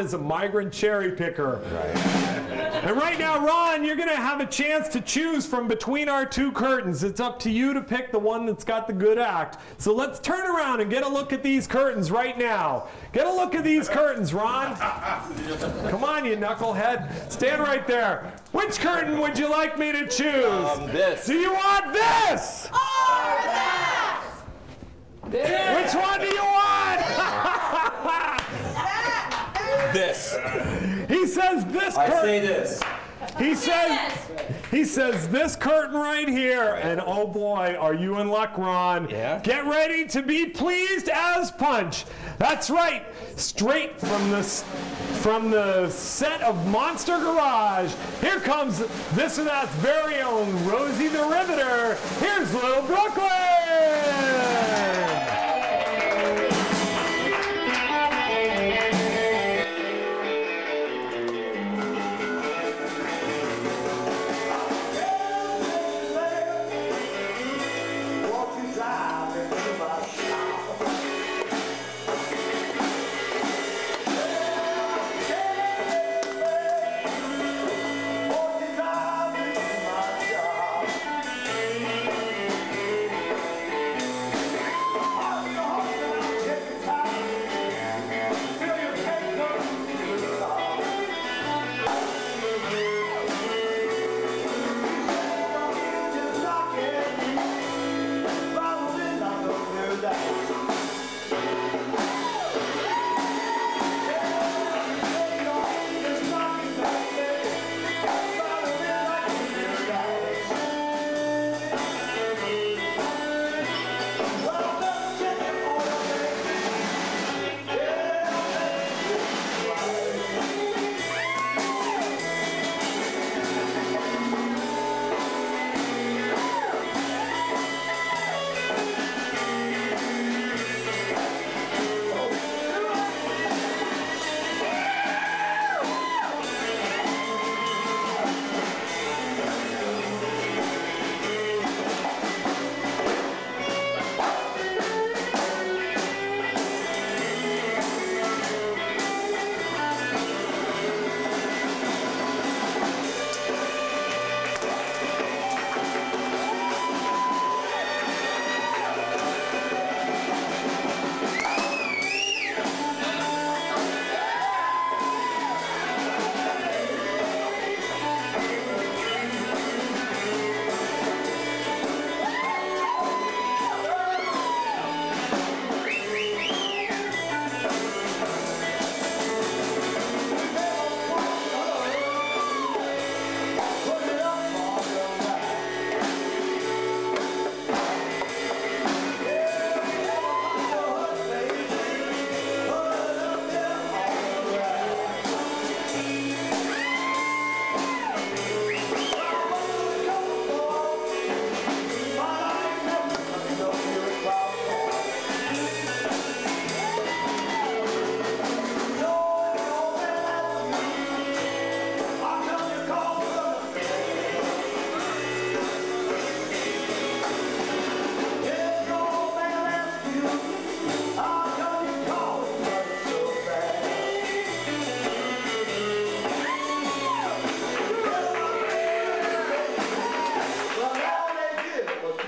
is a migrant cherry picker. And right now, Ron, you're going to have a chance to choose from between our two curtains. It's up to you to pick the one that's got the good act. So let's turn around and get a look at these curtains right now. Get a look at these curtains, Ron. Come on, you knucklehead. Stand right there. Which curtain would you like me to choose? Um, this. Do you want this? Which one do you want? This. he says this I curtain. say this. He says he says this curtain right here, and oh boy, are you in luck, Ron. Yeah? Get ready to be pleased as punch. That's right. Straight from this from the set of Monster Garage. Here comes this and that's very own Rosie the Riveter. Here's Little Brooklyn.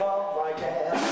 Well, all they